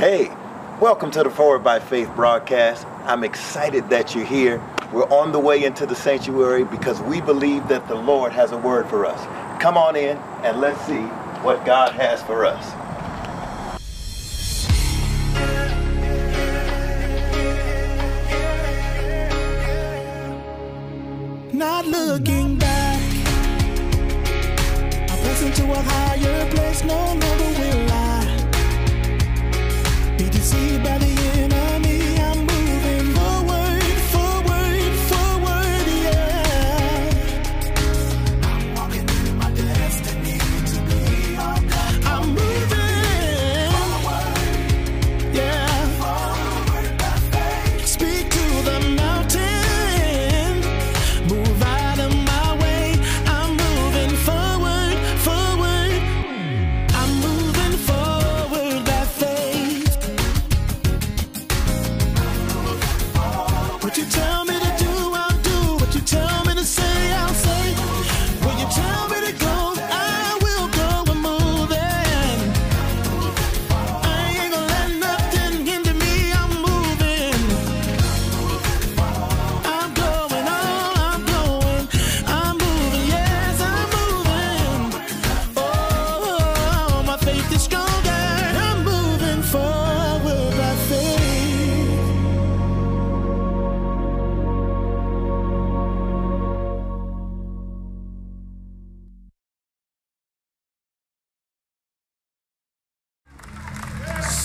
Hey, welcome to the Forward by Faith broadcast. I'm excited that you're here. We're on the way into the sanctuary because we believe that the Lord has a word for us. Come on in and let's see what God has for us. Not looking back, I press into a higher place. No longer will Deceived by the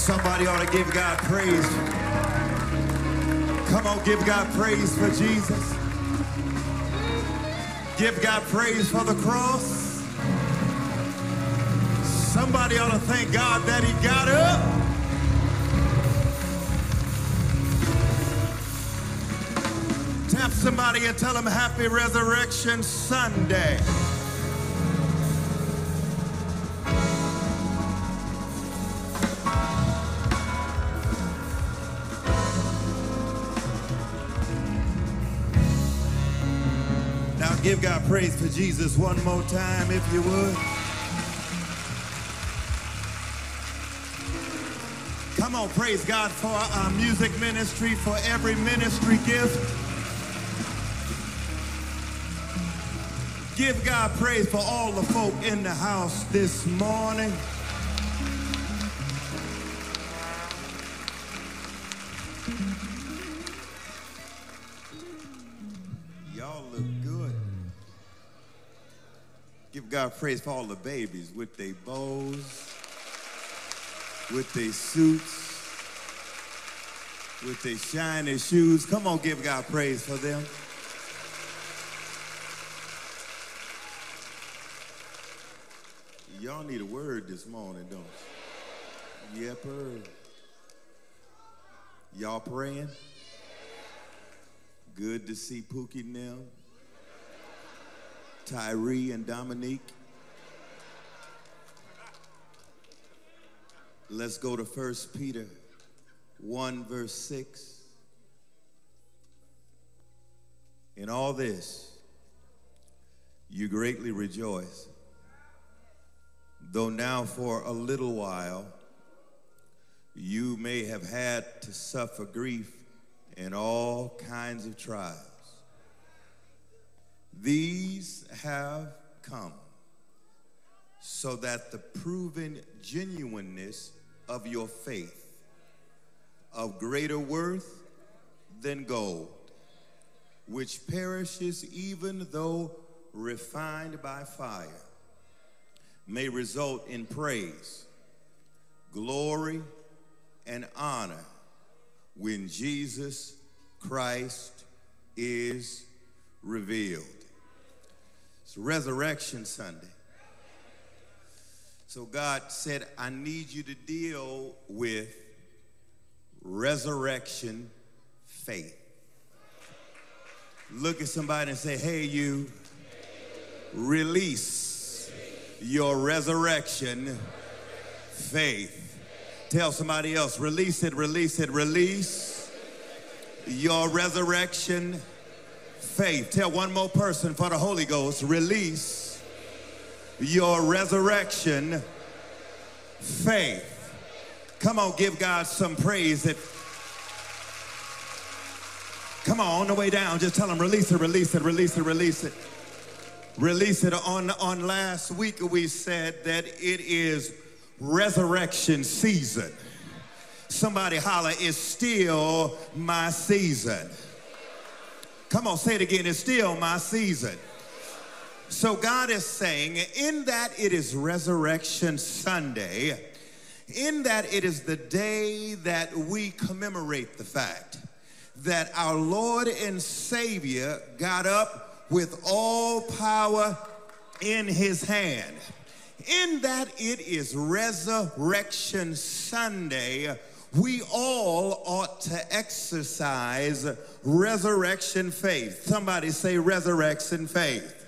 Somebody ought to give God praise. Come on, give God praise for Jesus. Give God praise for the cross. Somebody ought to thank God that he got up. Tap somebody and tell them Happy Resurrection Sunday. Give God praise for Jesus one more time, if you would. Come on, praise God for our music ministry, for every ministry gift. Give God praise for all the folk in the house this morning. Praise for all the babies with their bows, with their suits, with their shiny shoes. Come on, give God praise for them. Y'all need a word this morning, don't you? Yepper. Y'all praying? Good to see Pookie now. Tyree and Dominique. Let's go to 1 Peter 1, verse 6. In all this, you greatly rejoice, though now for a little while you may have had to suffer grief in all kinds of trials. These have come so that the proven genuineness of your faith, of greater worth than gold, which perishes even though refined by fire, may result in praise, glory, and honor when Jesus Christ is revealed. Resurrection Sunday. So God said, I need you to deal with resurrection faith. Look at somebody and say, Hey, you, release your resurrection faith. Tell somebody else, release it, release it, release your resurrection faith. Tell one more person for the Holy Ghost, release your resurrection faith. Come on, give God some praise. That Come on, on the way down, just tell him release it, release it, release it, release it. Release it. On, on last week, we said that it is resurrection season. Somebody holler, it's still my season. Come on, say it again, it's still my season. So God is saying, in that it is Resurrection Sunday, in that it is the day that we commemorate the fact that our Lord and Savior got up with all power in his hand. In that it is Resurrection Sunday, we all ought to exercise resurrection faith. Somebody say resurrection faith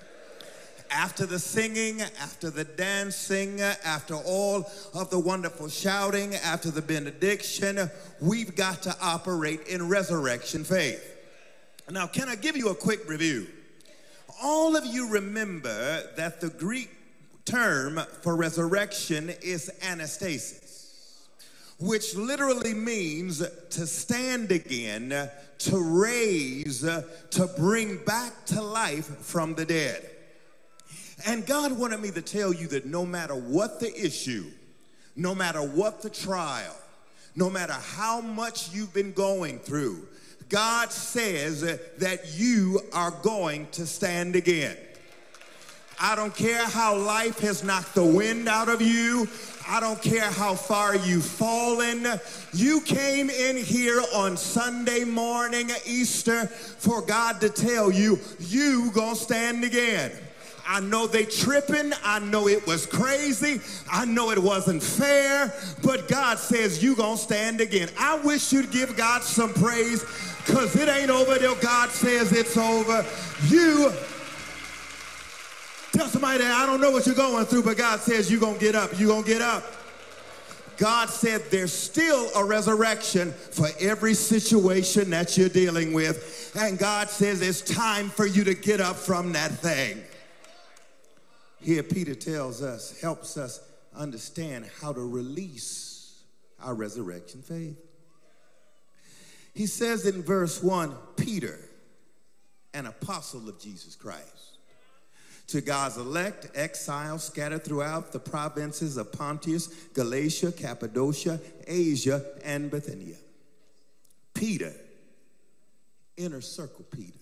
after the singing, after the dancing, after all of the wonderful shouting, after the benediction, we've got to operate in resurrection faith. Now, can I give you a quick review? All of you remember that the Greek term for resurrection is anastasis, which literally means to stand again, to raise, to bring back to life from the dead. And God wanted me to tell you that no matter what the issue, no matter what the trial, no matter how much you've been going through, God says that you are going to stand again. I don't care how life has knocked the wind out of you. I don't care how far you've fallen. You came in here on Sunday morning, Easter, for God to tell you, you gonna stand again. I know they tripping. I know it was crazy. I know it wasn't fair, but God says you gonna stand again. I wish you'd give God some praise because it ain't over till God says it's over. You tell somebody that I don't know what you're going through, but God says you're gonna get up. You're gonna get up. God said there's still a resurrection for every situation that you're dealing with. And God says it's time for you to get up from that thing. Here, Peter tells us, helps us understand how to release our resurrection faith. He says in verse 1 Peter, an apostle of Jesus Christ, to God's elect, exiles scattered throughout the provinces of Pontus, Galatia, Cappadocia, Asia, and Bithynia. Peter, inner circle Peter,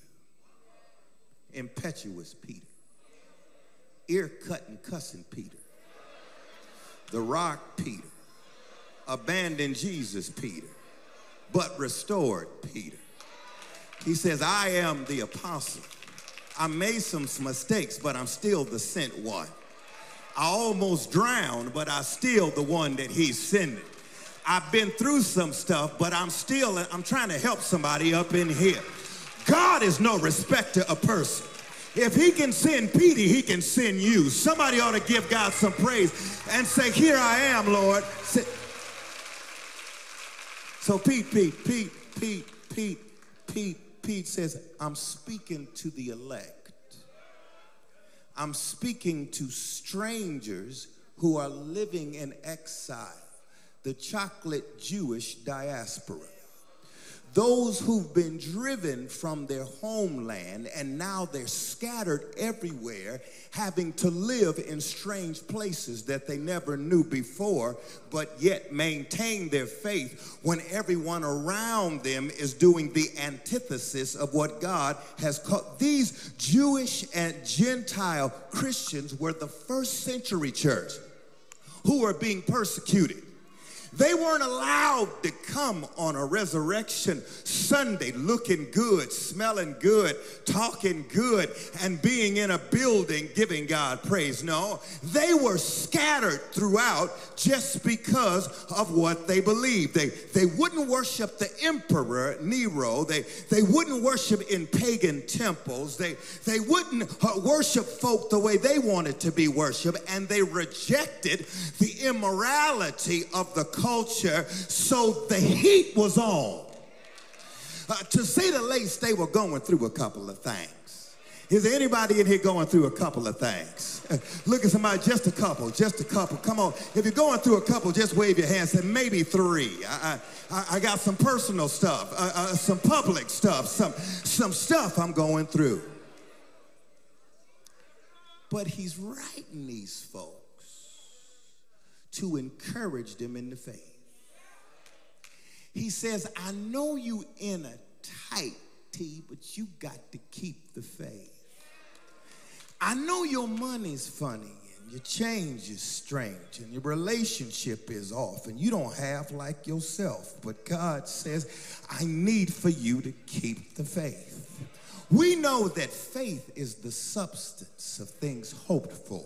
impetuous Peter ear cutting, cussing Peter, the rock Peter, abandoned Jesus Peter, but restored Peter. He says, I am the apostle. I made some mistakes, but I'm still the sent one. I almost drowned, but I'm still the one that he's sending. I've been through some stuff, but I'm still, I'm trying to help somebody up in here. God is no respecter of person. If he can send Petey, he can send you. Somebody ought to give God some praise and say, Here I am, Lord. So Pete, Pete, Pete, Pete, Pete, Pete, Pete says, I'm speaking to the elect. I'm speaking to strangers who are living in exile, the chocolate Jewish diaspora those who've been driven from their homeland and now they're scattered everywhere, having to live in strange places that they never knew before, but yet maintain their faith when everyone around them is doing the antithesis of what God has called. These Jewish and Gentile Christians were the first century church who were being persecuted they weren't allowed to come on a resurrection Sunday looking good, smelling good, talking good, and being in a building giving God praise. No, they were scattered throughout just because of what they believed. They, they wouldn't worship the emperor Nero. They, they wouldn't worship in pagan temples. They, they wouldn't uh, worship folk the way they wanted to be worshiped. And they rejected the immorality of the culture, so the heat was on. Uh, to say the least, they were going through a couple of things. Is there anybody in here going through a couple of things? Look at somebody, just a couple, just a couple. Come on. If you're going through a couple, just wave your hand. Say maybe three. I, I, I got some personal stuff, uh, uh, some public stuff, some, some stuff I'm going through. But he's writing these folks to encourage them in the faith. He says, I know you in a tight tee, but you got to keep the faith. I know your money's funny and your change is strange and your relationship is off and you don't have like yourself, but God says, I need for you to keep the faith. We know that faith is the substance of things hoped for,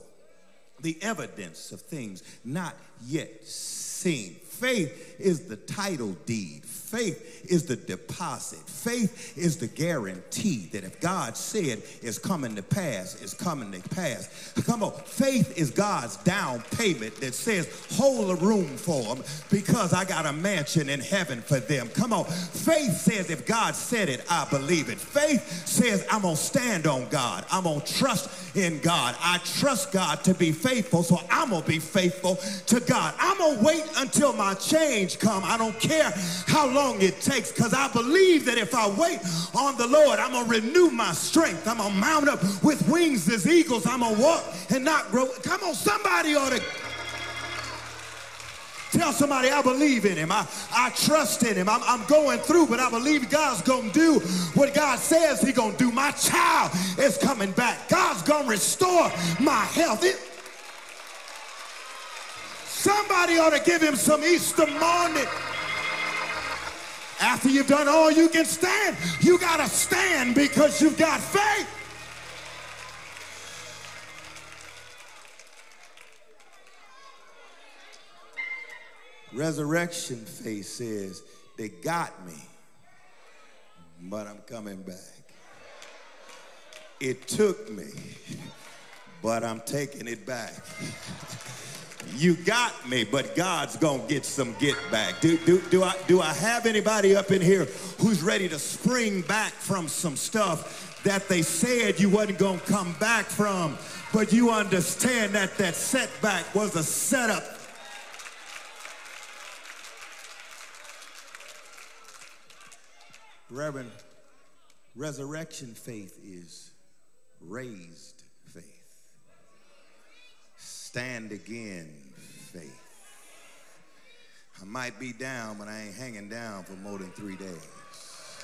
the evidence of things not yet seen. Faith is the title deed. Faith is the deposit. Faith is the guarantee that if God said it's coming to pass, it's coming to pass. Come on, faith is God's down payment that says, hold a room for them because I got a mansion in heaven for them. Come on, faith says if God said it, I believe it. Faith says I'm gonna stand on God. I'm gonna trust in God. I trust God to be faithful, so I'm gonna be faithful to God. I'm gonna wait until my change come. I don't care how long long it takes because I believe that if I wait on the Lord, I'm going to renew my strength. I'm going to mount up with wings as eagles. I'm going to walk and not grow. Come on, somebody ought to. Tell somebody I believe in him. I, I trust in him. I'm, I'm going through, but I believe God's going to do what God says he's going to do. My child is coming back. God's going to restore my health. It, somebody ought to give him some Easter morning. After you've done all you can stand, you got to stand because you've got faith. Resurrection faith says, they got me, but I'm coming back. It took me, but I'm taking it back. You got me, but God's gonna get some get back. Do, do, do, I, do I have anybody up in here who's ready to spring back from some stuff that they said you wasn't gonna come back from, but you understand that that setback was a setup Reverend, resurrection faith is raised stand again faith. I might be down, but I ain't hanging down for more than three days.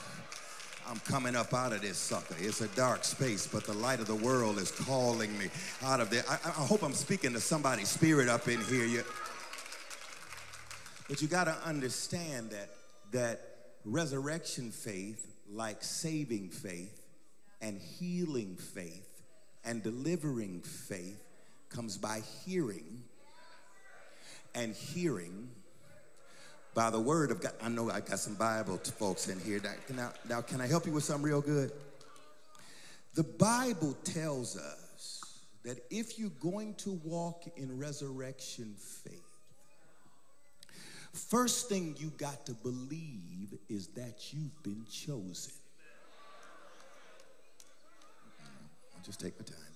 I'm coming up out of this sucker. It's a dark space, but the light of the world is calling me out of there. I, I hope I'm speaking to somebody's spirit up in here. You, but you got to understand that that resurrection faith, like saving faith and healing faith and delivering faith, comes by hearing, and hearing by the word of God. I know I got some Bible folks in here. Now, now, can I help you with something real good? The Bible tells us that if you're going to walk in resurrection faith, first thing you got to believe is that you've been chosen. Mm-hmm. I'll just take my time.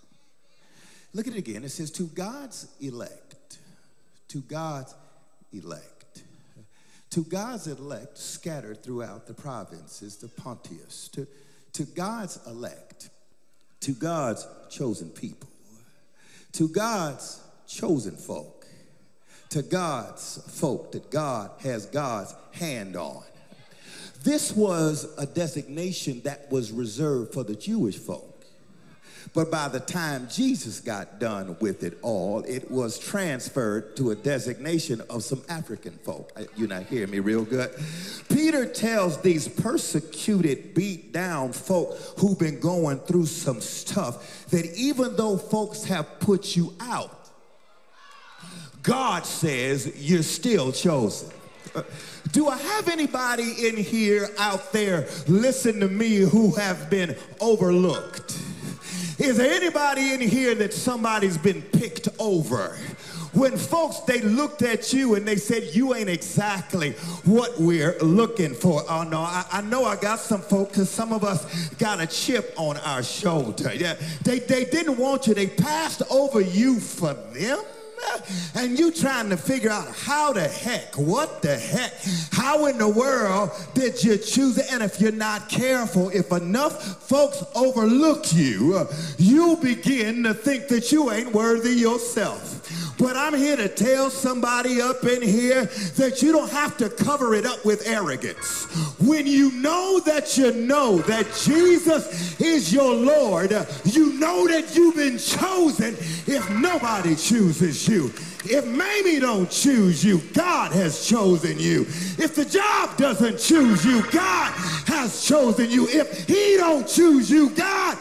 Look at it again. It says, To God's elect, to God's elect, to God's elect scattered throughout the provinces, the Pontius, to, to God's elect, to God's chosen people, to God's chosen folk, to God's folk that God has God's hand on. This was a designation that was reserved for the Jewish folk. But by the time Jesus got done with it all, it was transferred to a designation of some African folk. Uh, you're not hearing me real good. Peter tells these persecuted, beat down folk who've been going through some stuff that even though folks have put you out, God says you're still chosen. Uh, do I have anybody in here out there, listen to me, who have been overlooked? Is there anybody in here that somebody's been picked over? when folks they looked at you and they said you ain't exactly what we're looking for. Oh no, I, I know I got some folks because some of us got a chip on our shoulder. Yeah, they they didn't want you. They passed over you for them and you trying to figure out how the heck, what the heck, how in the world did you choose it? And if you're not careful, if enough folks overlook you, you begin to think that you ain't worthy yourself. But I'm here to tell somebody up in here that you don't have to cover it up with arrogance. When you know that you know that Jesus is your Lord, you know that you've been chosen if nobody chooses you. If Mamie don't choose you, God has chosen you. If the job doesn't choose you, God has chosen you. If he don't choose you, God,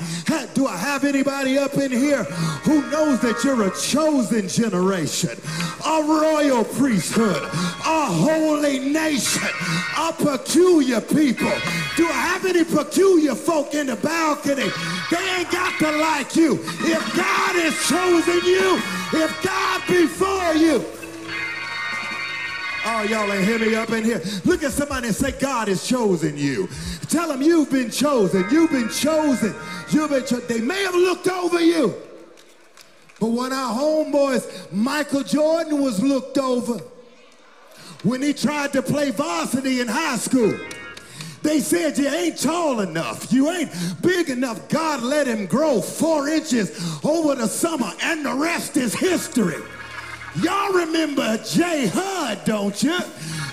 do I have anybody up in here who knows that you're a chosen generation, a royal priesthood, a holy nation, a peculiar people? Do I have any peculiar folk in the balcony? They ain't got to like you. If God has chosen you, if God before you. Oh, y'all ain't hear me up in here. Look at somebody and say, God has chosen you. Tell them you've been chosen. You've been chosen. You've been chosen. They may have looked over you. But when our homeboys, Michael Jordan was looked over, when he tried to play varsity in high school, they said you ain't tall enough. You ain't big enough. God let him grow four inches over the summer, and the rest is history. Y'all remember J Hud, don't you?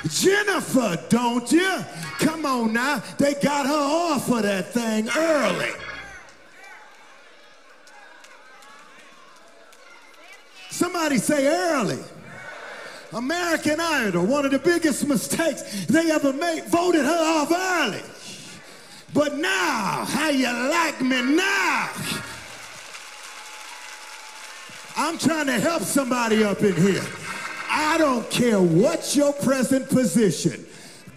Jennifer, don't you? Come on now. They got her off of that thing early. Somebody say early. American Idol, one of the biggest mistakes they ever made, voted her off early. But now, how you like me now? I'm trying to help somebody up in here. I don't care what your present position.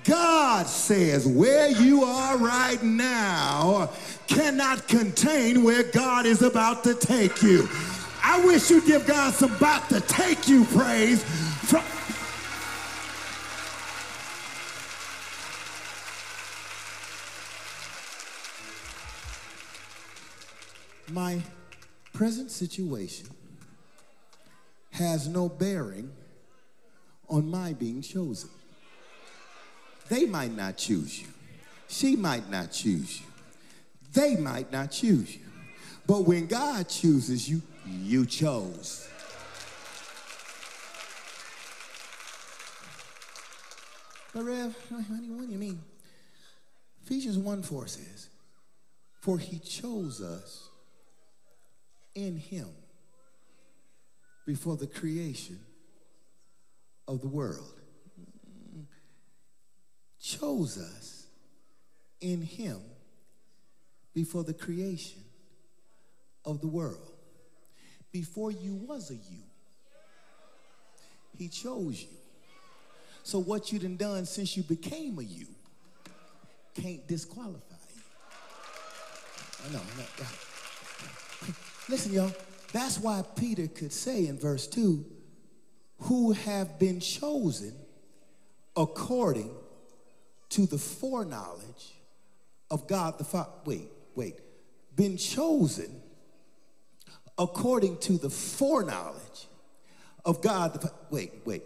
God says where you are right now cannot contain where God is about to take you. I wish you'd give God some about to take you praise from my present situation has no bearing on my being chosen. They might not choose you. She might not choose you. They might not choose you. But when God chooses you, you chose. But Rev, what do you mean? Ephesians 1 4 says, For he chose us in him before the creation of the world. Chose us in him before the creation of the world. Before you was a you, he chose you. So what you done done since you became a you can't disqualify you. I know. Listen, y'all. That's why Peter could say in verse 2 who have been chosen according to the foreknowledge of God the Father. Wait, wait. Been chosen according to the foreknowledge of God the Father. Wait, wait.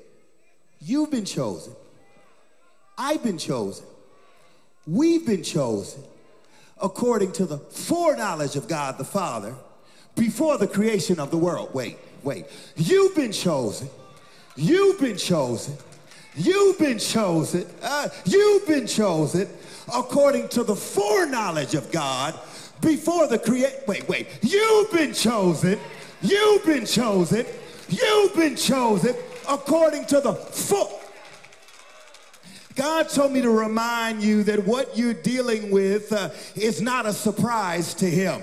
You've been chosen. I've been chosen. We've been chosen according to the foreknowledge of God the Father before the creation of the world. Wait, wait. You've been chosen. You've been chosen. You've been chosen. Uh, you've been chosen according to the foreknowledge of God before the create. Wait, wait. You've been chosen. You've been chosen. You've been chosen according to the fore. God told me to remind you that what you're dealing with uh, is not a surprise to Him.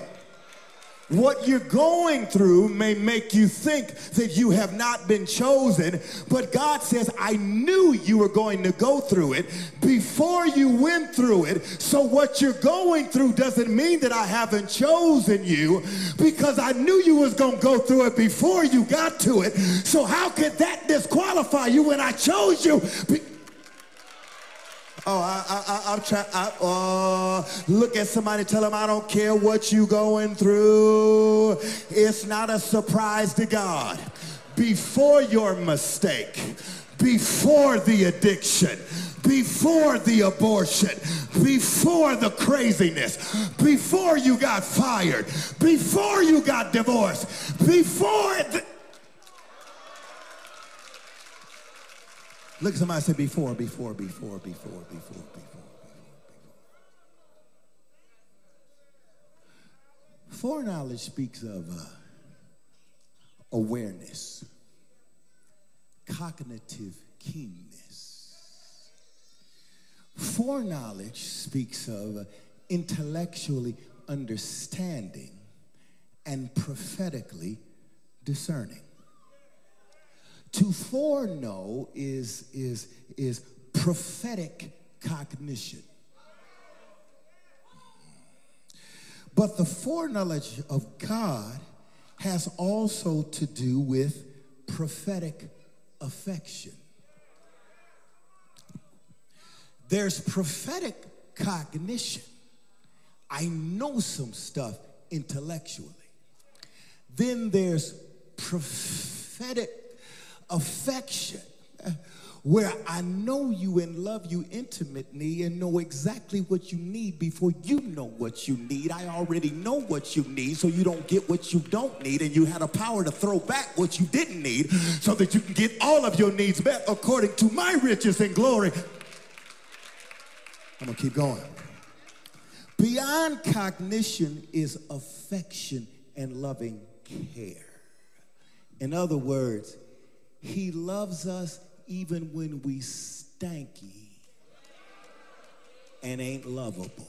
What you're going through may make you think that you have not been chosen, but God says, I knew you were going to go through it before you went through it. So what you're going through doesn't mean that I haven't chosen you because I knew you was going to go through it before you got to it. So how could that disqualify you when I chose you? Be- Oh, I, I, I, I'm trying. Uh, look at somebody, tell them I don't care what you going through. It's not a surprise to God. Before your mistake, before the addiction, before the abortion, before the craziness, before you got fired, before you got divorced, before. The, Look at somebody say before, before, before, before, before, before, before. Foreknowledge speaks of uh, awareness, cognitive keenness. Foreknowledge speaks of uh, intellectually understanding and prophetically discerning. To foreknow is, is, is prophetic cognition. But the foreknowledge of God has also to do with prophetic affection. There's prophetic cognition. I know some stuff intellectually. Then there's prophetic affection where I know you and love you intimately and know exactly what you need before you know what you need. I already know what you need, so you don't get what you don't need, and you had a power to throw back what you didn't need so that you can get all of your needs met according to my riches and glory. I'm gonna keep going. Beyond cognition is affection and loving care. In other words, he loves us even when we stanky and ain't lovable.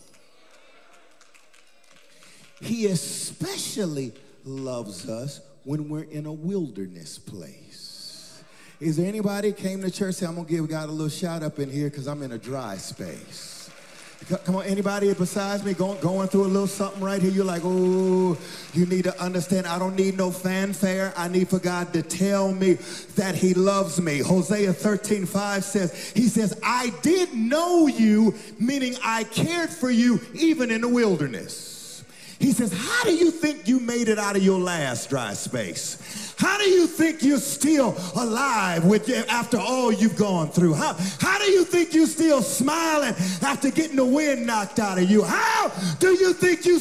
He especially loves us when we're in a wilderness place. Is there anybody came to church say, I'm gonna give God a little shout up in here because I'm in a dry space? Come on, anybody besides me going, going through a little something right here? You're like, oh, you need to understand. I don't need no fanfare. I need for God to tell me that He loves me. Hosea 13, 5 says, He says, I did know you, meaning I cared for you even in the wilderness. He says, How do you think you made it out of your last dry space? How do you think you're still alive with after all you've gone through? How, how do you think you're still smiling after getting the wind knocked out of you? How do you think you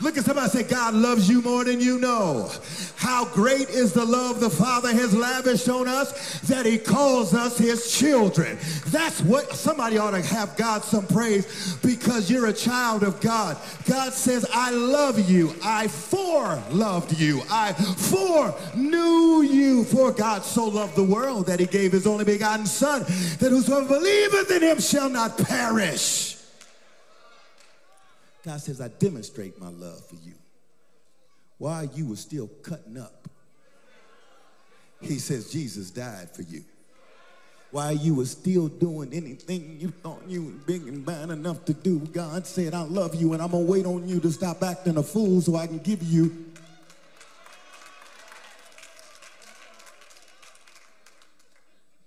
Look at somebody say, God loves you more than you know. How great is the love the Father has lavished on us that he calls us his children. That's what somebody ought to have God some praise because you're a child of God. God says, I love you. I for loved you. I for knew you. For God so loved the world that he gave his only begotten son that whosoever believeth in him shall not perish God says, I demonstrate my love for you while you were still cutting up. He says, Jesus died for you. While you were still doing anything you thought you were big and bad enough to do, God said, I love you and I'm going to wait on you to stop acting a fool so I can give you.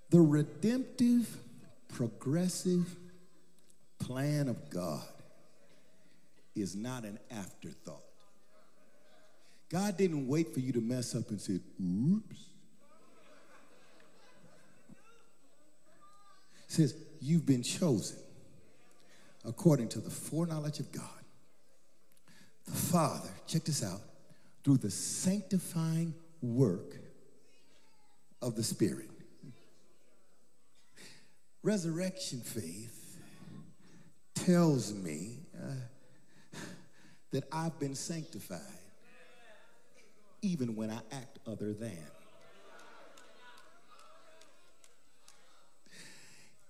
The redemptive, progressive plan of God is not an afterthought. God didn't wait for you to mess up and say, oops. says, you've been chosen according to the foreknowledge of God. The Father, check this out, through the sanctifying work of the Spirit. Resurrection faith tells me uh, that I've been sanctified even when I act other than.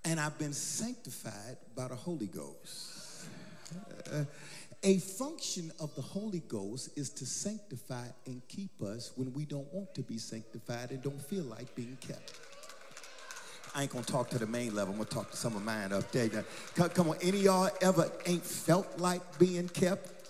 And I've been sanctified by the Holy Ghost. A function of the Holy Ghost is to sanctify and keep us when we don't want to be sanctified and don't feel like being kept. I ain't gonna talk to the main level. I'm gonna talk to some of mine up there. Come, come on, any of y'all ever ain't felt like being kept?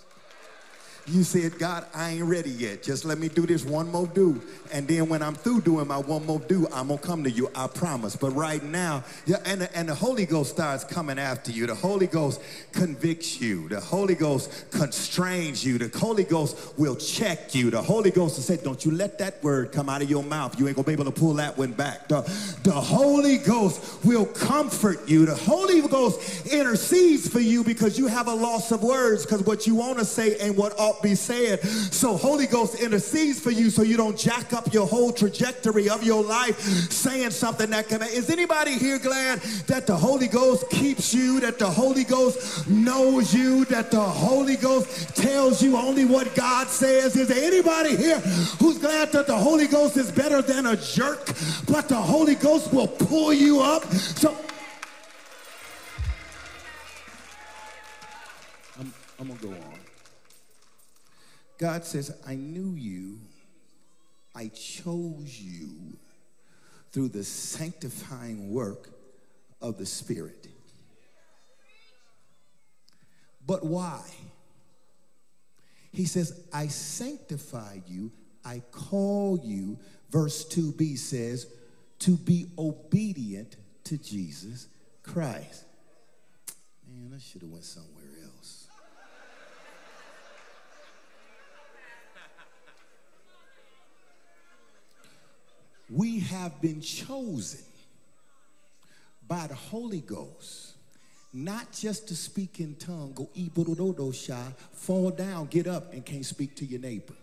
You said, God, I ain't ready yet. Just let me do this one more do. And then when I'm through doing my one more do, I'm going to come to you. I promise. But right now, yeah, and, and the Holy Ghost starts coming after you. The Holy Ghost convicts you. The Holy Ghost constrains you. The Holy Ghost will check you. The Holy Ghost will say, don't you let that word come out of your mouth. You ain't going to be able to pull that one back. The, the Holy Ghost will comfort you. The Holy Ghost intercedes for you because you have a loss of words because what you want to say and what ought be said. So Holy Ghost intercedes for you so you don't jack up your whole trajectory of your life saying something that can is anybody here glad that the Holy Ghost keeps you, that the Holy Ghost knows you, that the Holy Ghost tells you only what God says? Is there anybody here who's glad that the Holy Ghost is better than a jerk, but the Holy Ghost will pull you up? So I'm, I'm gonna go on. God says, I knew you, I chose you through the sanctifying work of the Spirit. But why? He says, I sanctify you, I call you, verse 2b says, to be obedient to Jesus Christ. Man, I should have went somewhere else. We have been chosen by the Holy Ghost, not just to speak in tongue, go ibudodo shy, fall down, get up, and can't speak to your neighbor.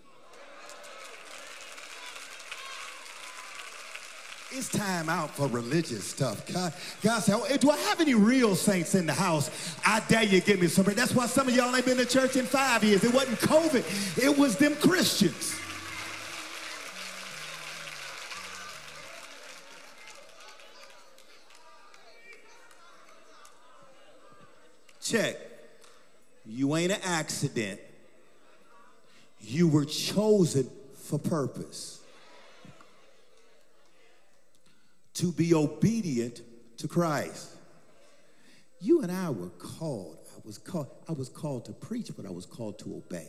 It's time out for religious stuff. God, God said, "Oh, do I have any real saints in the house? I dare you give me some. That's why some of y'all ain't been to church in five years. It wasn't COVID. It was them Christians. Check. You ain't an accident. You were chosen for purpose. To be obedient to Christ. You and I were called. I was called. I was called to preach, but I was called to obey.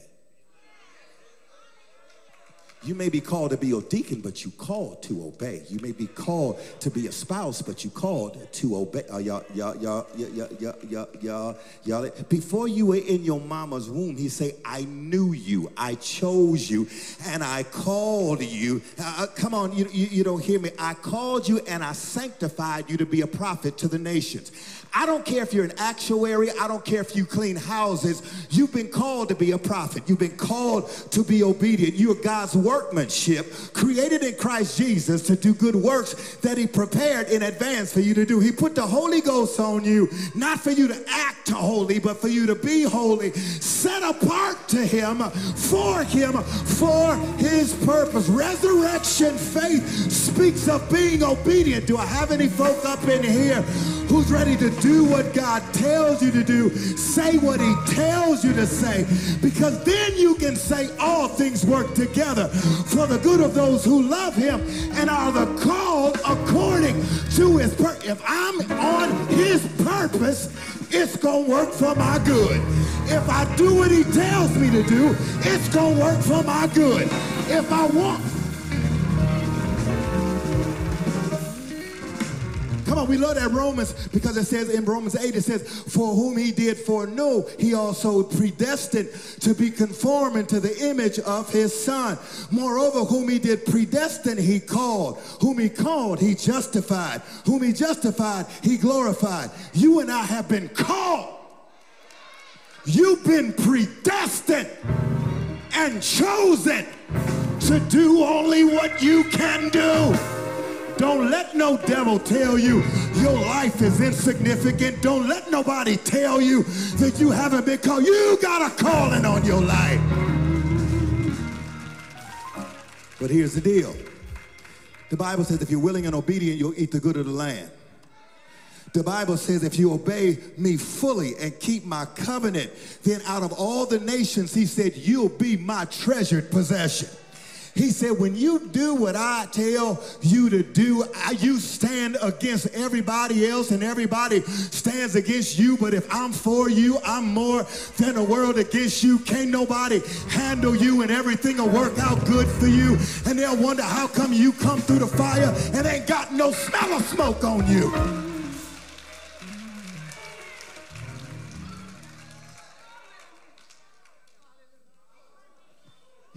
You may be called to be a deacon, but you called to obey. You may be called to be a spouse, but you called to obey. Uh, y'all, y'all, y'all, y'all, y'all, y'all, y'all, y'all. Before you were in your mama's womb, he say, "I knew you, I chose you, and I called you." Uh, uh, come on, you, you, you don't hear me. I called you, and I sanctified you to be a prophet to the nations. I don't care if you're an actuary. I don't care if you clean houses. You've been called to be a prophet. You've been called to be obedient. You are God's workmanship, created in Christ Jesus to do good works that He prepared in advance for you to do. He put the Holy Ghost on you, not for you to act holy, but for you to be holy, set apart to Him, for Him, for His purpose. Resurrection faith speaks of being obedient. Do I have any folk up in here who's ready to do what God tells you to do? Say what He tells you to say, because then you can say all things work together for the good of those who love Him and are the called according to His purpose. If I'm on His purpose, it's gonna work for my good. If I do what He tells me to do, it's gonna work for my good. If I want Come on, we love that Romans because it says in Romans 8, it says, For whom he did foreknow, he also predestined to be conformed to the image of his son. Moreover, whom he did predestine, he called. Whom he called, he justified. Whom he justified, he glorified. You and I have been called. You've been predestined and chosen to do only what you can do. Don't let no devil tell you your life is insignificant. Don't let nobody tell you that you haven't been called. You got a calling on your life. But here's the deal. The Bible says if you're willing and obedient, you'll eat the good of the land. The Bible says, if you obey me fully and keep my covenant, then out of all the nations, he said, you'll be my treasured possession. He said, when you do what I tell you to do, I- you stand against everybody else and everybody stands against you. But if I'm for you, I'm more than a world against you. Can't nobody handle you and everything will work out good for you. And they'll wonder how come you come through the fire and ain't got no smell of smoke on you.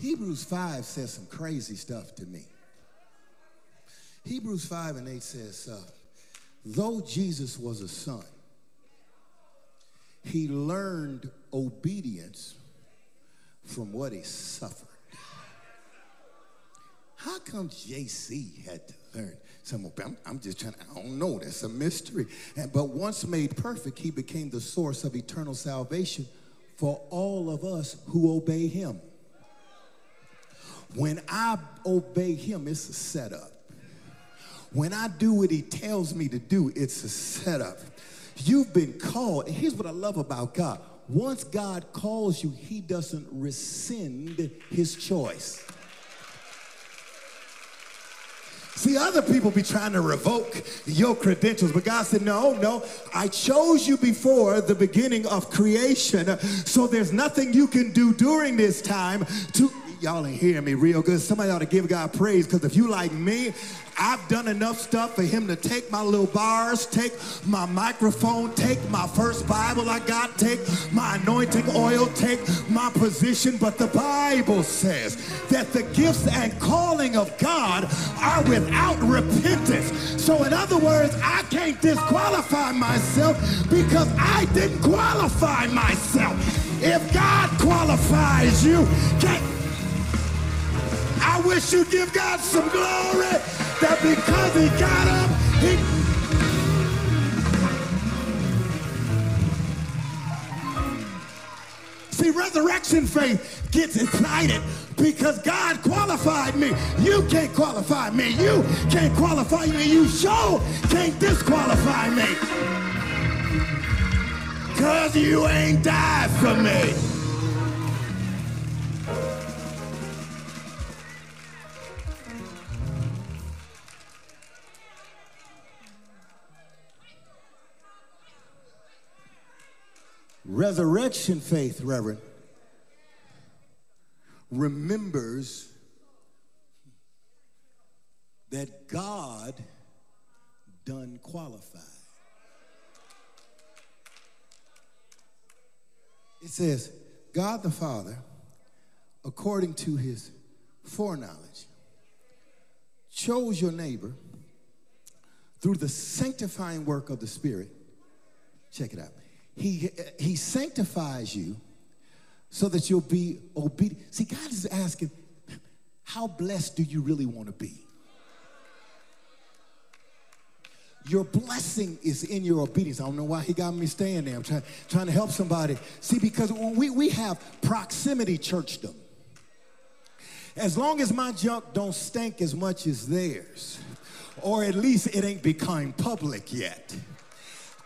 Hebrews 5 says some crazy stuff to me. Hebrews 5 and 8 says, uh, though Jesus was a son, he learned obedience from what he suffered. How come JC had to learn some I'm, I'm just trying, I don't know, that's a mystery. And, but once made perfect, he became the source of eternal salvation for all of us who obey him. When I obey him, it's a setup. When I do what he tells me to do, it's a setup. You've been called. And here's what I love about God. Once God calls you, he doesn't rescind his choice. See, other people be trying to revoke your credentials, but God said, No, no, I chose you before the beginning of creation, so there's nothing you can do during this time to. Y'all ain't hearing me real good. Somebody ought to give God praise because if you like me, I've done enough stuff for him to take my little bars, take my microphone, take my first Bible I got, take my anointing oil, take my position. But the Bible says that the gifts and calling of God are without repentance. So, in other words, I can't disqualify myself because I didn't qualify myself. If God qualifies you, can't I wish you'd give God some glory that because he got up, he. See, resurrection faith gets excited because God qualified me. You can't qualify me. You can't qualify me. You sure can't disqualify me. Because you ain't died for me. Resurrection faith, Reverend, remembers that God done qualified. It says, God the Father, according to his foreknowledge, chose your neighbor through the sanctifying work of the Spirit. Check it out. He, he sanctifies you so that you'll be obedient. See, God is asking, how blessed do you really want to be? Your blessing is in your obedience. I don't know why he got me staying there. I'm trying, trying to help somebody. See, because when we, we have proximity churchdom, as long as my junk don't stink as much as theirs, or at least it ain't become public yet,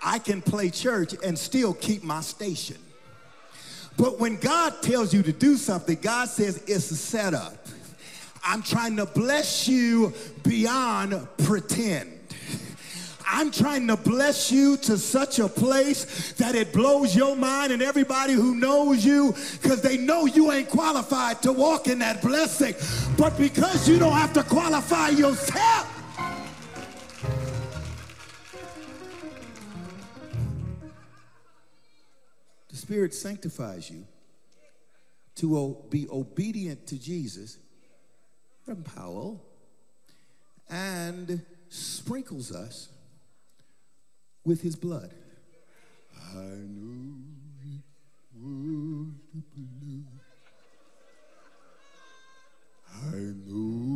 I can play church and still keep my station. But when God tells you to do something, God says it's a setup. I'm trying to bless you beyond pretend. I'm trying to bless you to such a place that it blows your mind and everybody who knows you because they know you ain't qualified to walk in that blessing. But because you don't have to qualify yourself, the Spirit sanctifies you to be obedient to Jesus, Reverend Powell, and sprinkles us with his blood. I the blood. I knew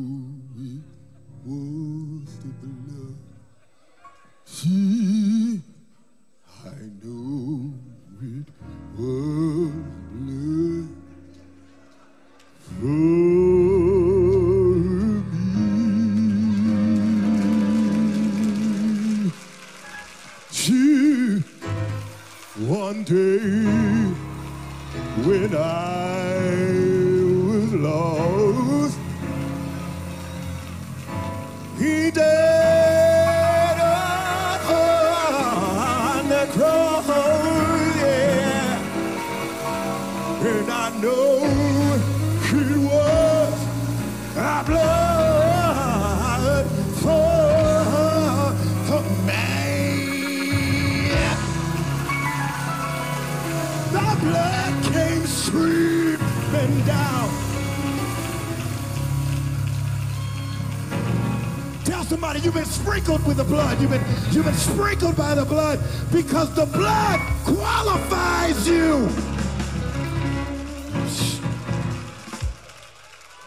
day you've been sprinkled with the blood. You've been, you've been sprinkled by the blood because the blood qualifies you.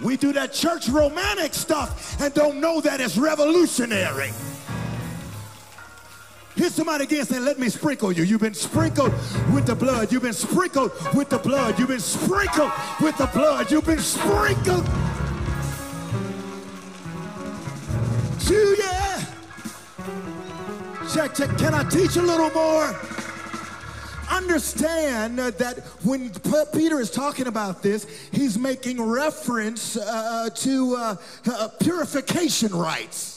We do that church romantic stuff and don't know that it's revolutionary. Hit somebody again saying, let me sprinkle you. You've been sprinkled with the blood. You've been sprinkled with the blood. You've been sprinkled with the blood. You've been sprinkled. Two, yeah. Check, check. Can I teach a little more? Understand uh, that when Peter is talking about this, he's making reference uh, to uh, uh, purification rites.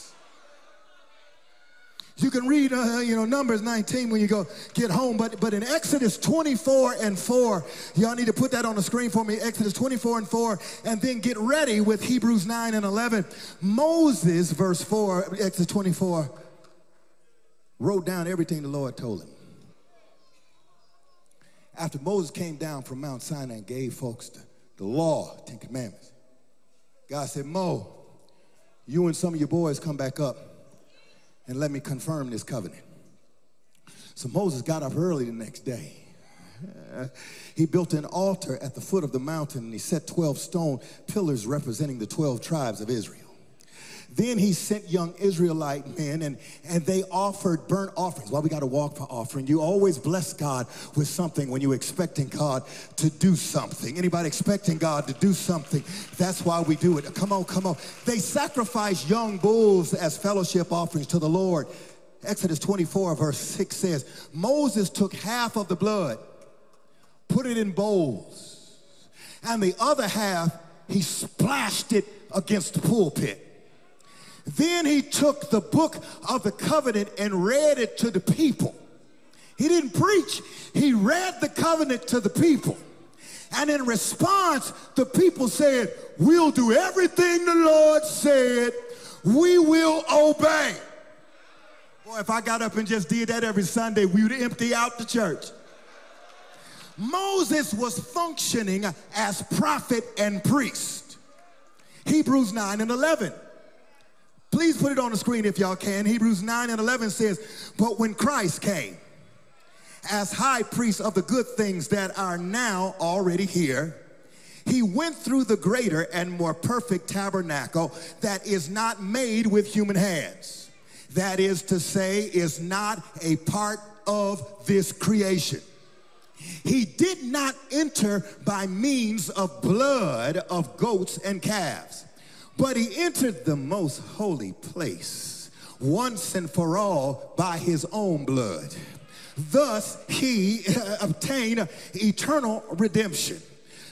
You can read, uh, you know, Numbers 19 when you go get home, but but in Exodus 24 and 4, y'all need to put that on the screen for me. Exodus 24 and 4, and then get ready with Hebrews 9 and 11. Moses, verse 4, Exodus 24, wrote down everything the Lord told him. After Moses came down from Mount Sinai and gave folks the, the law, Ten Commandments, God said, Mo, you and some of your boys come back up and let me confirm this covenant. So Moses got up early the next day. He built an altar at the foot of the mountain and he set 12 stone pillars representing the 12 tribes of Israel. Then he sent young Israelite men and, and they offered burnt offerings. Well, we got to walk for offering. You always bless God with something when you're expecting God to do something. Anybody expecting God to do something? That's why we do it. Come on, come on. They sacrificed young bulls as fellowship offerings to the Lord. Exodus 24, verse 6 says, Moses took half of the blood, put it in bowls, and the other half he splashed it against the pulpit. Then he took the book of the covenant and read it to the people. He didn't preach, he read the covenant to the people. And in response, the people said, We'll do everything the Lord said, we will obey. Boy, if I got up and just did that every Sunday, we would empty out the church. Moses was functioning as prophet and priest. Hebrews 9 and 11. Please put it on the screen if y'all can. Hebrews 9 and 11 says, But when Christ came as high priest of the good things that are now already here, he went through the greater and more perfect tabernacle that is not made with human hands. That is to say, is not a part of this creation. He did not enter by means of blood of goats and calves, but he entered the most holy place once and for all by his own blood. Thus he uh, obtained eternal redemption.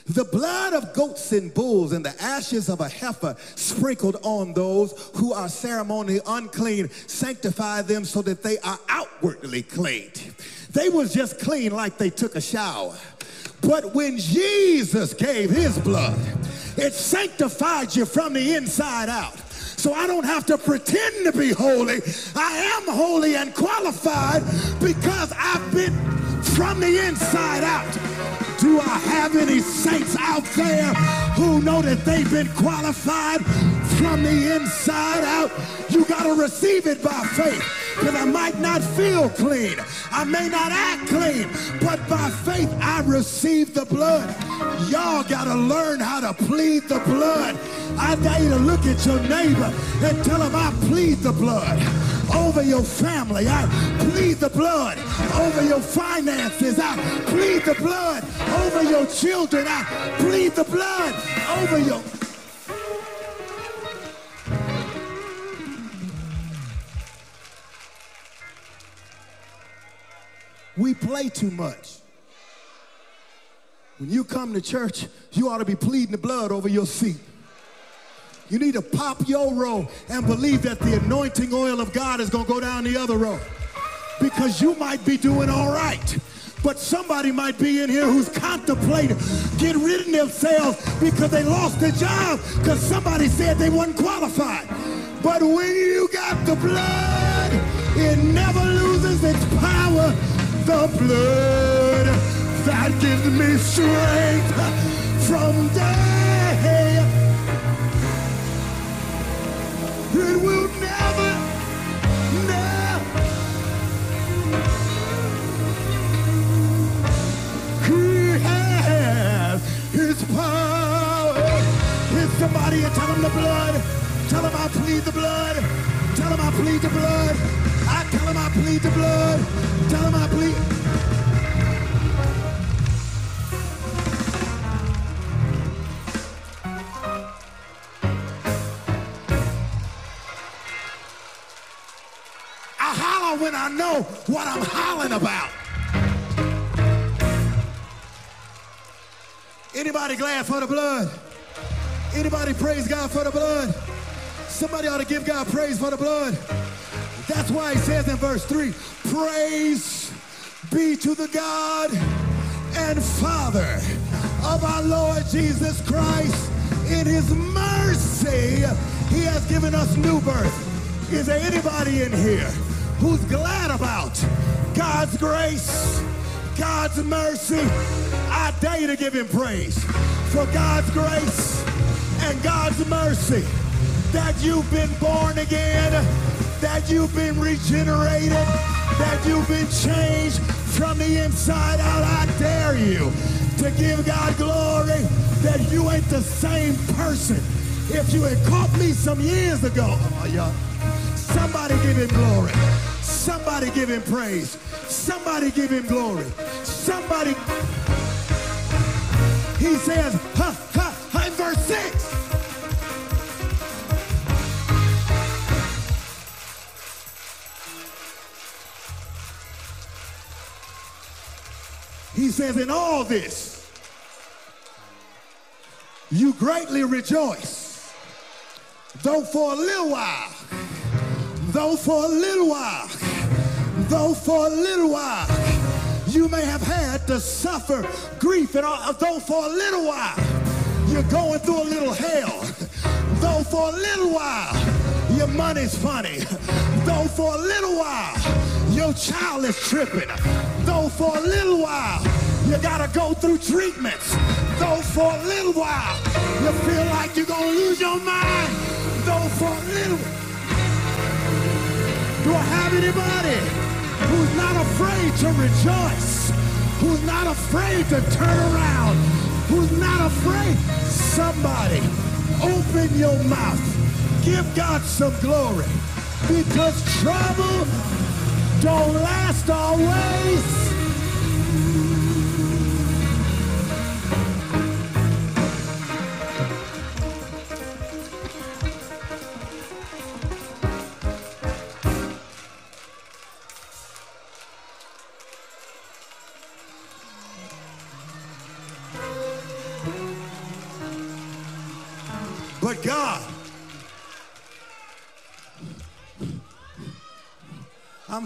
The blood of goats and bulls and the ashes of a heifer sprinkled on those who are ceremonially unclean sanctify them so that they are outwardly clean. They was just clean like they took a shower. But when Jesus gave his blood, it sanctified you from the inside out. So I don't have to pretend to be holy. I am holy and qualified because I've been from the inside out. Do I have any saints out there who know that they've been qualified from the inside out? You got to receive it by faith because I might not feel clean. I may not act clean, but by faith I receive the blood. Y'all got to learn how to plead the blood. I dare you to look at your neighbor and tell him I plead the blood over your family. I plead the blood over your finances. I plead the blood over your children. I plead the blood over your. We play too much. When you come to church, you ought to be pleading the blood over your seat. You need to pop your row and believe that the anointing oil of God is going to go down the other row. Because you might be doing all right. But somebody might be in here who's contemplating getting rid of themselves because they lost their job because somebody said they wasn't qualified. But when you got the blood, it never loses its power. The blood that gives me strength from day. It will never, never. He has his power. Hit somebody and tell him the blood. Tell him I plead the blood. Tell him I plead the blood. I tell him I plead the blood. Tell him I plead. When I know what I'm hollering about. Anybody glad for the blood? Anybody praise God for the blood? Somebody ought to give God praise for the blood. That's why he says in verse 3 Praise be to the God and Father of our Lord Jesus Christ. In his mercy, he has given us new birth. Is there anybody in here who's glad about God's grace, God's mercy? I dare you to give him praise for God's grace and God's mercy that you've been born again, that you've been regenerated, that you've been changed from the inside out. I dare you to give God glory that you ain't the same person. If you had caught me some years ago, oh, somebody give him glory. Somebody give him praise. Somebody give him glory. Somebody. He says, ha, ha, ha, in verse 6. He says, in all this, you greatly rejoice, though for a little while, though for a little while, though for a little while, you may have had to suffer grief, and though for a little while, you're going through a little hell, though for a little while, your money's funny, though for a little while, your child is tripping, though for a little while, you gotta go through treatments, though for a little while, you feel like you're gonna lose your mind, though for a little do I have anybody who's not afraid to rejoice? Who's not afraid to turn around? Who's not afraid? Somebody, open your mouth. Give God some glory. Because trouble don't last always.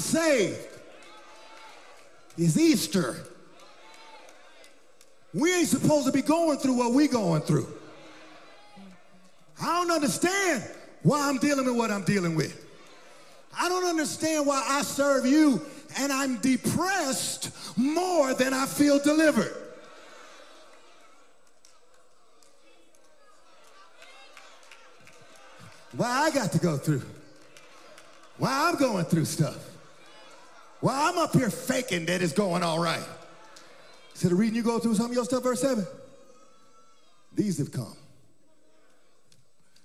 Saved. It's Easter. We ain't supposed to be going through what we going through. I don't understand why I'm dealing with what I'm dealing with. I don't understand why I serve you and I'm depressed more than I feel delivered. Why I got to go through. Why I'm going through stuff. Why I'm up here faking that it's going all right. So the reason you go through some of your stuff, verse 7. These have come.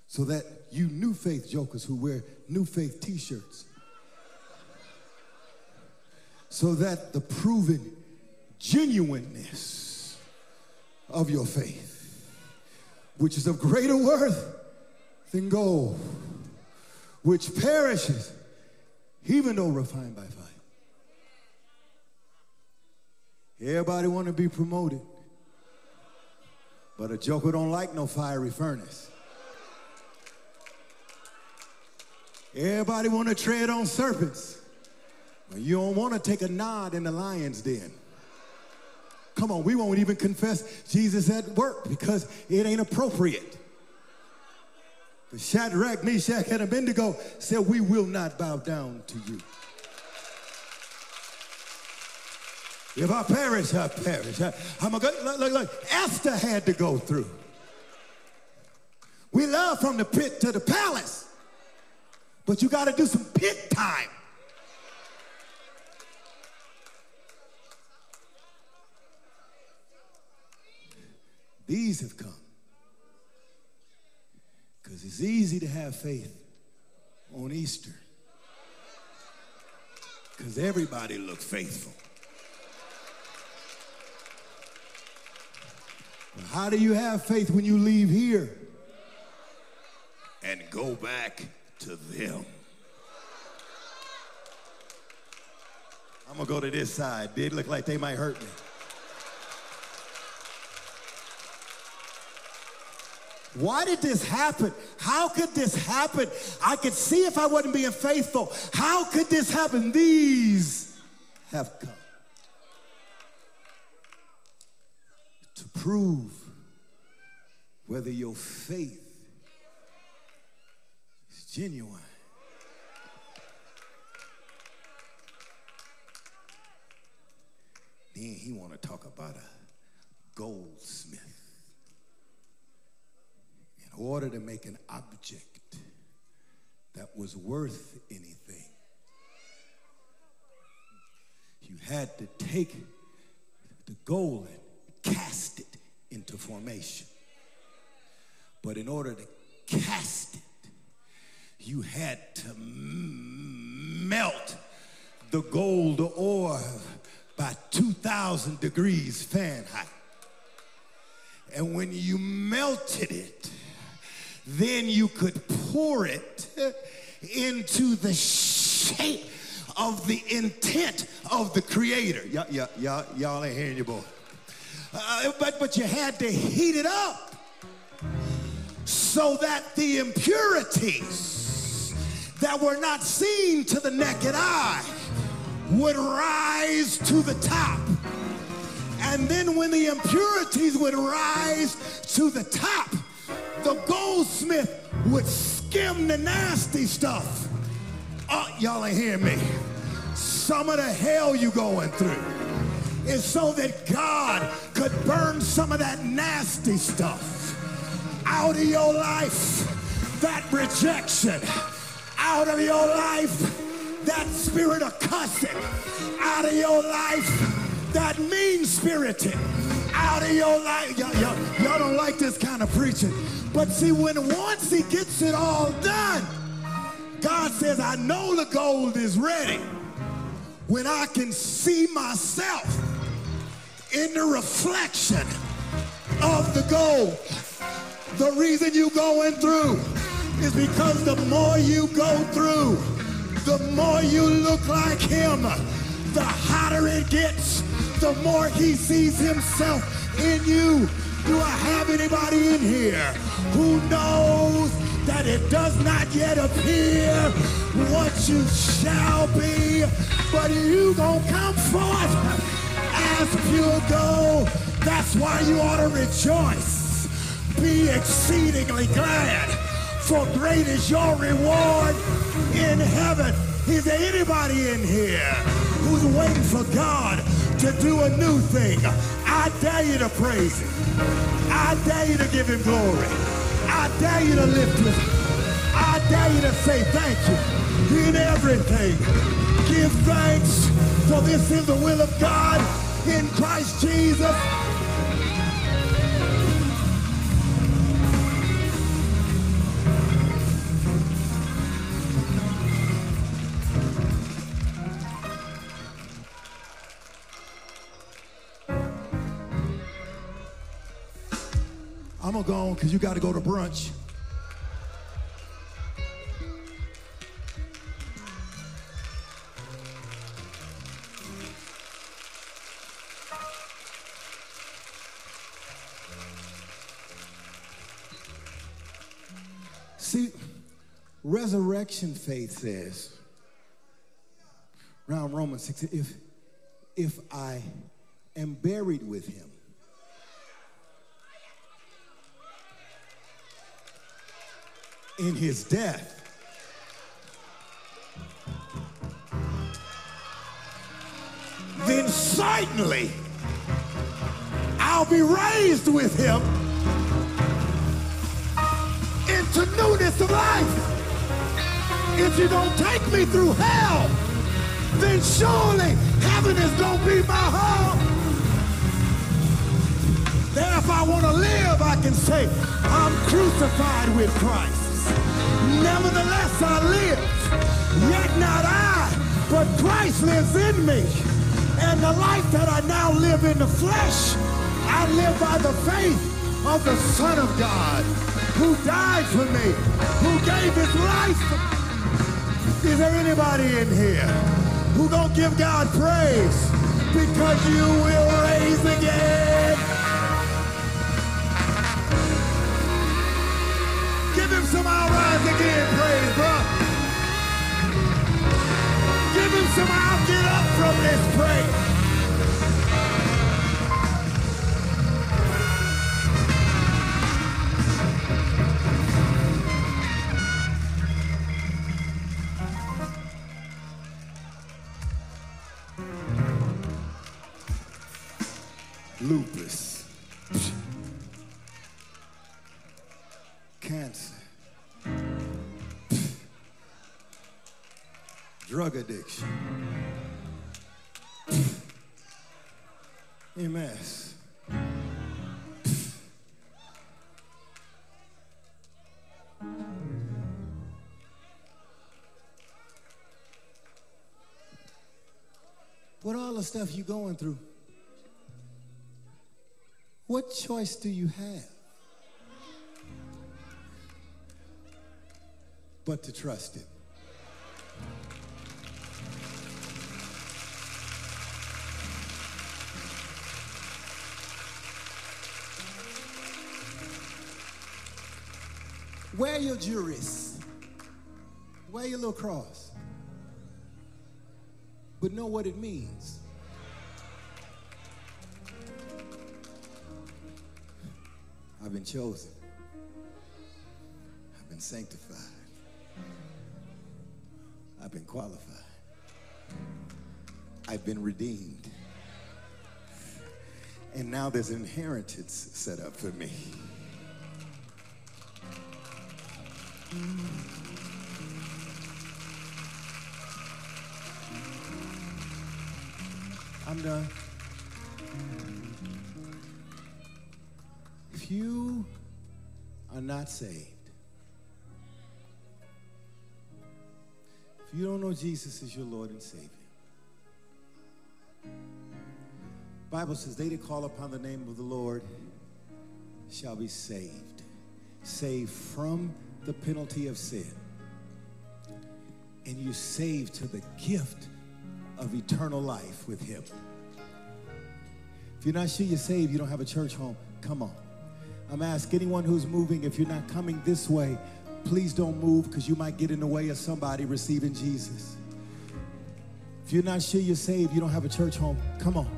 So that you new faith jokers who wear new faith t-shirts. So that the proven genuineness of your faith, which is of greater worth than gold, which perishes, even though refined by fire. Everybody want to be promoted. But a joker don't like no fiery furnace. Everybody want to tread on serpents. But you don't want to take a nod in the lion's den. Come on, we won't even confess Jesus at work because it ain't appropriate. But Shadrach, Meshach, and Abednego said, We will not bow down to you. If I perish, I perish. I, am a good, look, look, look. Esther had to go through. We love from the pit to the palace, but you got to do some pit time. These have come. Because it's easy to have faith on Easter. Because everybody look faithful. How do you have faith when you leave here and go back to them? I'm gonna go to this side. They look like they might hurt me. Why did this happen? How could this happen? I could see if I wasn't being faithful. How could this happen? These have come. Prove whether your faith is genuine. Then he want to talk about a goldsmith. In order to make an object that was worth anything, you had to take the gold and cast it into formation. But in order to cast it, you had to melt the gold ore by 2,000 degrees Fahrenheit. And when you melted it, then you could pour it into the shape of the intent of the creator. Y'all, y'all, y'all, y'all ain't hearing your boy. Uh, but, but you had to heat it up so that the impurities that were not seen to the naked eye would rise to the top. And then when the impurities would rise to the top, the goldsmith would skim the nasty stuff. Oh, y'all ain't hearing me. Some of the hell you going through is so that God could burn some of that nasty stuff out of your life. That rejection out of your life. That spirit of cussing out of your life. That mean spirited out of your life. Y'all, y'all, don't like this kind of preaching. But see, when once he gets it all done, God says, I know the gold is ready when I can see myself in the reflection of the gold. The reason you going through is because the more you go through, the more you look like him. The hotter it gets, the more he sees himself in you. Do I have anybody in here who knows that it does not yet appear what you shall be, but you gonna come forth as pure gold. That's why you ought to rejoice. Be exceedingly glad, for great is your reward in heaven. Is there anybody in here who's waiting for God to do a new thing? I dare you to praise him. I dare you to give him glory. I dare you to lift him. I dare you to say thank you in everything. Give thanks, for this is the will of God in Christ Jesus. I'm gonna go on because you got to go to brunch. Resurrection faith says, around Romans 6, if, if I am buried with him, in his death, then certainly I'll be raised with him into newness of life. If you don't take me through hell, then surely heaven is gonna be my home. Then if I want to live, I can say, I'm crucified with Christ. Nevertheless, I live. Yet not I, but Christ lives in me. And the life that I now live in the flesh, I live by the faith of the Son of God, who died for me, who gave his life. Is there anybody in here who gonna give God praise because you will raise again? Give him some I'll rise again praise, bro. Give him some I'll get up from this praise. Stuff you're going through? What choice do you have but to trust Him? Wear your juris. Wear your little cross. But know what it means. I've been chosen. I've been sanctified. I've been qualified. I've been redeemed. And now there's an inheritance set up for me. I'm done. If you are not saved, if you don't know Jesus as your Lord and Savior, Bible says they that call upon the name of the Lord shall be saved. Saved from the penalty of sin. And you saved to the gift of eternal life with him. If you're not sure you're saved, you don't have a church home, come on. I'm asking anyone who's moving, if you're not coming this way, please don't move because you might get in the way of somebody receiving Jesus. If you're not sure you're saved, you don't have a church home, come on.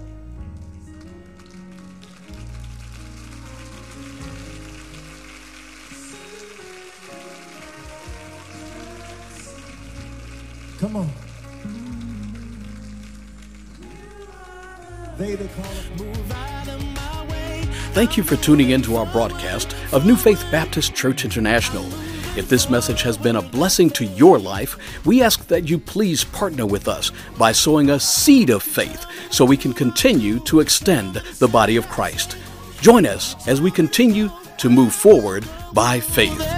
Come on. They that call it Move Thank you for tuning in to our broadcast of New Faith Baptist Church International. If this message has been a blessing to your life, we ask that you please partner with us by sowing a seed of faith so we can continue to extend the body of Christ. Join us as we continue to move forward by faith.